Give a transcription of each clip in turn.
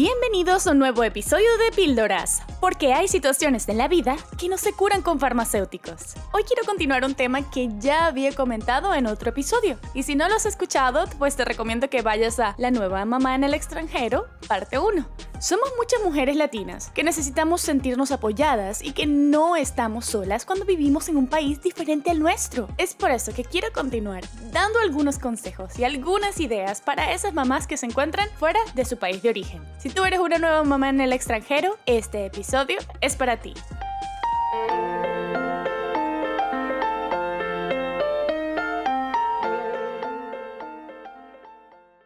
Bienvenidos a un nuevo episodio de Píldoras, porque hay situaciones en la vida que no se curan con farmacéuticos. Hoy quiero continuar un tema que ya había comentado en otro episodio, y si no lo has escuchado, pues te recomiendo que vayas a La nueva mamá en el extranjero, parte 1. Somos muchas mujeres latinas que necesitamos sentirnos apoyadas y que no estamos solas cuando vivimos en un país diferente al nuestro. Es por eso que quiero continuar dando algunos consejos y algunas ideas para esas mamás que se encuentran fuera de su país de origen. Si tú eres una nueva mamá en el extranjero, este episodio es para ti.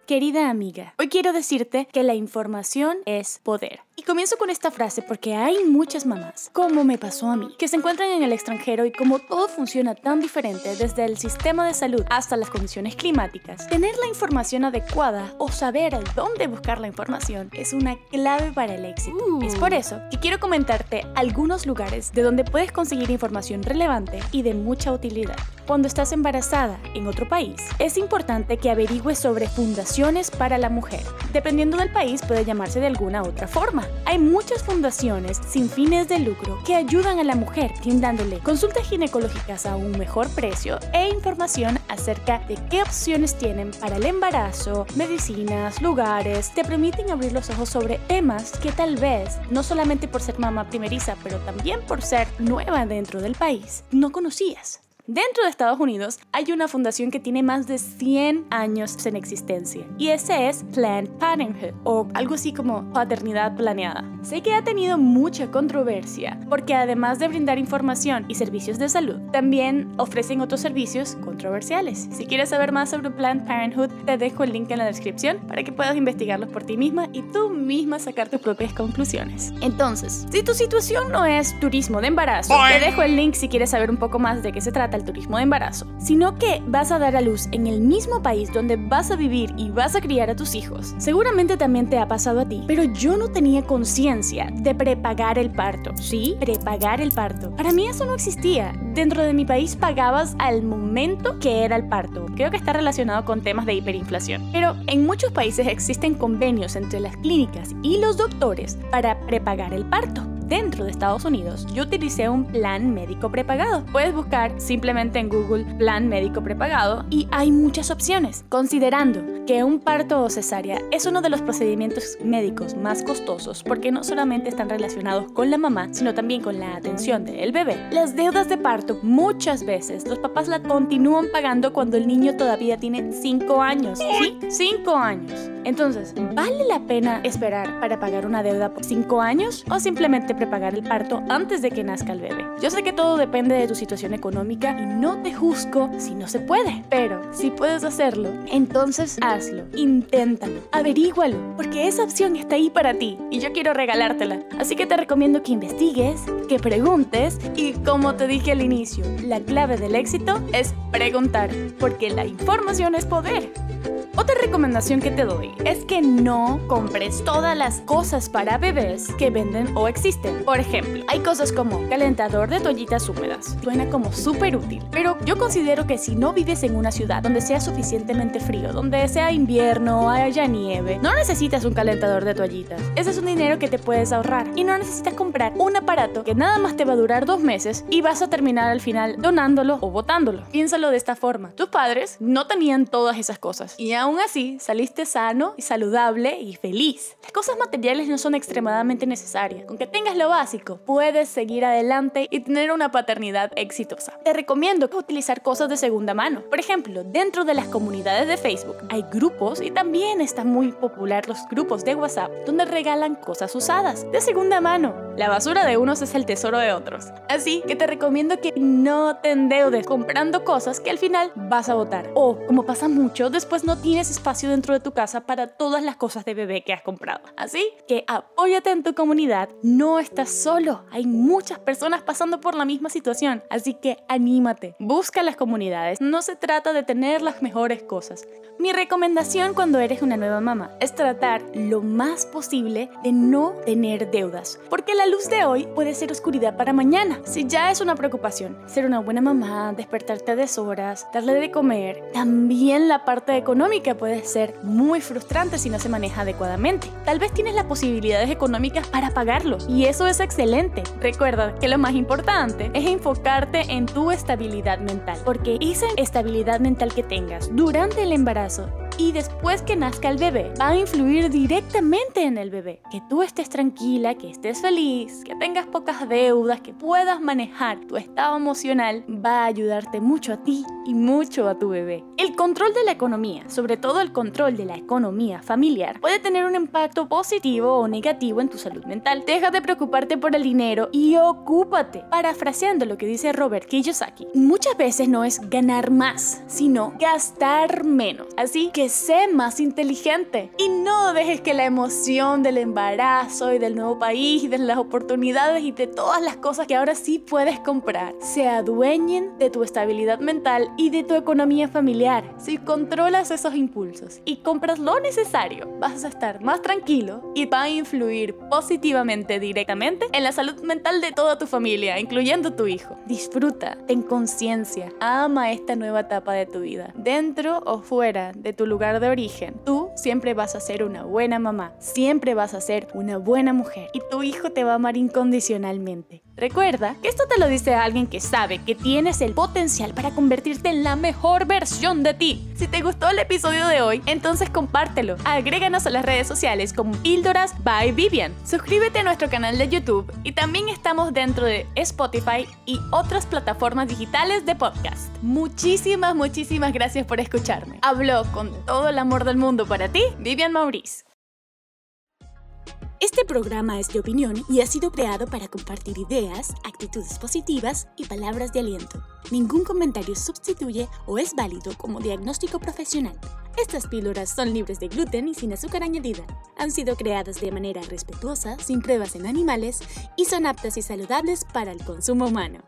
Querida amiga, hoy quiero decirte que la información es poder. Y comienzo con esta frase porque hay muchas mamás, como me pasó a mí, que se encuentran en el extranjero y como todo funciona tan diferente desde el sistema de salud hasta las condiciones climáticas, tener la información adecuada o saber dónde buscar la información es una clave para el éxito. Es por eso que quiero comentarte algunos lugares de donde puedes conseguir información relevante y de mucha utilidad. Cuando estás embarazada en otro país, es importante que averigües sobre fundaciones para la mujer. Dependiendo del país puede llamarse de alguna otra forma. Hay muchas fundaciones sin fines de lucro que ayudan a la mujer brindándole consultas ginecológicas a un mejor precio e información acerca de qué opciones tienen para el embarazo, medicinas, lugares, te permiten abrir los ojos sobre temas que tal vez, no solamente por ser mamá primeriza, pero también por ser nueva dentro del país, no conocías. Dentro de Estados Unidos hay una fundación que tiene más de 100 años en existencia y ese es Planned Parenthood o algo así como paternidad planeada. Sé que ha tenido mucha controversia porque además de brindar información y servicios de salud, también ofrecen otros servicios controversiales. Si quieres saber más sobre Planned Parenthood, te dejo el link en la descripción para que puedas investigarlos por ti misma y tú misma sacar tus propias conclusiones. Entonces, si tu situación no es turismo de embarazo, te dejo el link si quieres saber un poco más de qué se trata el turismo de embarazo, sino que vas a dar a luz en el mismo país donde vas a vivir y vas a criar a tus hijos. Seguramente también te ha pasado a ti, pero yo no tenía conciencia de prepagar el parto. Sí, prepagar el parto. Para mí eso no existía. Dentro de mi país pagabas al momento que era el parto. Creo que está relacionado con temas de hiperinflación. Pero en muchos países existen convenios entre las clínicas y los doctores para prepagar el parto dentro de Estados Unidos, yo utilicé un plan médico prepagado. Puedes buscar simplemente en Google plan médico prepagado y hay muchas opciones. Considerando que un parto o cesárea es uno de los procedimientos médicos más costosos porque no solamente están relacionados con la mamá, sino también con la atención del bebé. Las deudas de parto muchas veces los papás la continúan pagando cuando el niño todavía tiene 5 años. ¿Sí? 5 años. Entonces, ¿vale la pena esperar para pagar una deuda por 5 años o simplemente prepagar el parto antes de que nazca el bebé? Yo sé que todo depende de tu situación económica y no te juzgo si no se puede, pero si puedes hacerlo, entonces hazlo, inténtalo, averígualo, porque esa opción está ahí para ti y yo quiero regalártela. Así que te recomiendo que investigues, que preguntes y como te dije al inicio, la clave del éxito es preguntar, porque la información es poder. Otra recomendación que te doy es que no compres todas las cosas para bebés que venden o existen. Por ejemplo, hay cosas como calentador de toallitas húmedas. Suena como súper útil, pero yo considero que si no vives en una ciudad donde sea suficientemente frío, donde sea invierno, haya nieve, no necesitas un calentador de toallitas. Ese es un dinero que te puedes ahorrar y no necesitas comprar un aparato que nada más te va a durar dos meses y vas a terminar al final donándolo o botándolo. Piénsalo de esta forma. Tus padres no tenían todas esas cosas y aún así saliste sano y saludable y feliz. Las cosas materiales no son extremadamente necesarias. Con que tengas lo básico, puedes seguir adelante y tener una paternidad exitosa. Te recomiendo utilizar cosas de segunda mano. Por ejemplo, dentro de las comunidades de Facebook hay grupos y también están muy popular los grupos de WhatsApp donde regalan cosas usadas de segunda mano. La basura de unos es el tesoro de otros. Así que te recomiendo que no te endeudes comprando cosas que al final vas a botar. O, como pasa mucho, después no tienes espacio dentro de tu casa para todas las cosas de bebé que has comprado. Así que apóyate en tu comunidad. No estás solo. Hay muchas personas pasando por la misma situación. Así que anímate. Busca las comunidades. No se trata de tener las mejores cosas. Mi recomendación cuando eres una nueva mamá es tratar lo más posible de no tener deudas. Porque la luz de hoy puede ser oscuridad para mañana. Si ya es una preocupación ser una buena mamá, despertarte a deshoras, darle de comer, también la parte económica puede ser muy frustrante si no se maneja adecuadamente. Tal vez tienes las posibilidades económicas para pagarlo y eso es excelente. Recuerda que lo más importante es enfocarte en tu estabilidad mental, porque esa estabilidad mental que tengas durante el embarazo y después que nazca el bebé va a influir directamente en el bebé. Que tú estés tranquila, que estés feliz, que tengas pocas deudas, que puedas manejar tu estado emocional va a ayudarte mucho a ti y mucho a tu bebé. El control de la economía, sobre todo el control de la economía familiar, puede tener un impacto positivo o negativo en tu salud mental. Deja de preocuparte por el dinero y ocúpate. Parafraseando lo que dice Robert Kiyosaki, muchas veces no es ganar más, sino gastar menos. Así que sé más inteligente y no dejes que la emoción del embarazo y del nuevo país y de las oportunidades y de todas las cosas que ahora sí puedes comprar se adueñen de tu estabilidad mental y de tu economía familiar. Si controlas esos impulsos y compras lo necesario, vas a estar más tranquilo y va a influir positivamente directamente en la salud mental de toda tu familia, incluyendo tu hijo. Disfruta, ten conciencia, ama esta nueva etapa de tu vida, dentro o fuera de tu lugar de origen. Tú siempre vas a ser una buena mamá, siempre vas a ser una buena mujer y tu hijo te va a amar incondicionalmente. Recuerda que esto te lo dice alguien que sabe que tienes el potencial para convertirte en la mejor versión de ti. Si te gustó el episodio de hoy, entonces compártelo. Agréganos a las redes sociales como Píldoras by Vivian. Suscríbete a nuestro canal de YouTube y también estamos dentro de Spotify y otras plataformas digitales de podcast. Muchísimas, muchísimas gracias por escucharme. Hablo con todo el amor del mundo para ti, Vivian Maurice. Este programa es de opinión y ha sido creado para compartir ideas, actitudes positivas y palabras de aliento. Ningún comentario sustituye o es válido como diagnóstico profesional. Estas píldoras son libres de gluten y sin azúcar añadida. Han sido creadas de manera respetuosa, sin pruebas en animales y son aptas y saludables para el consumo humano.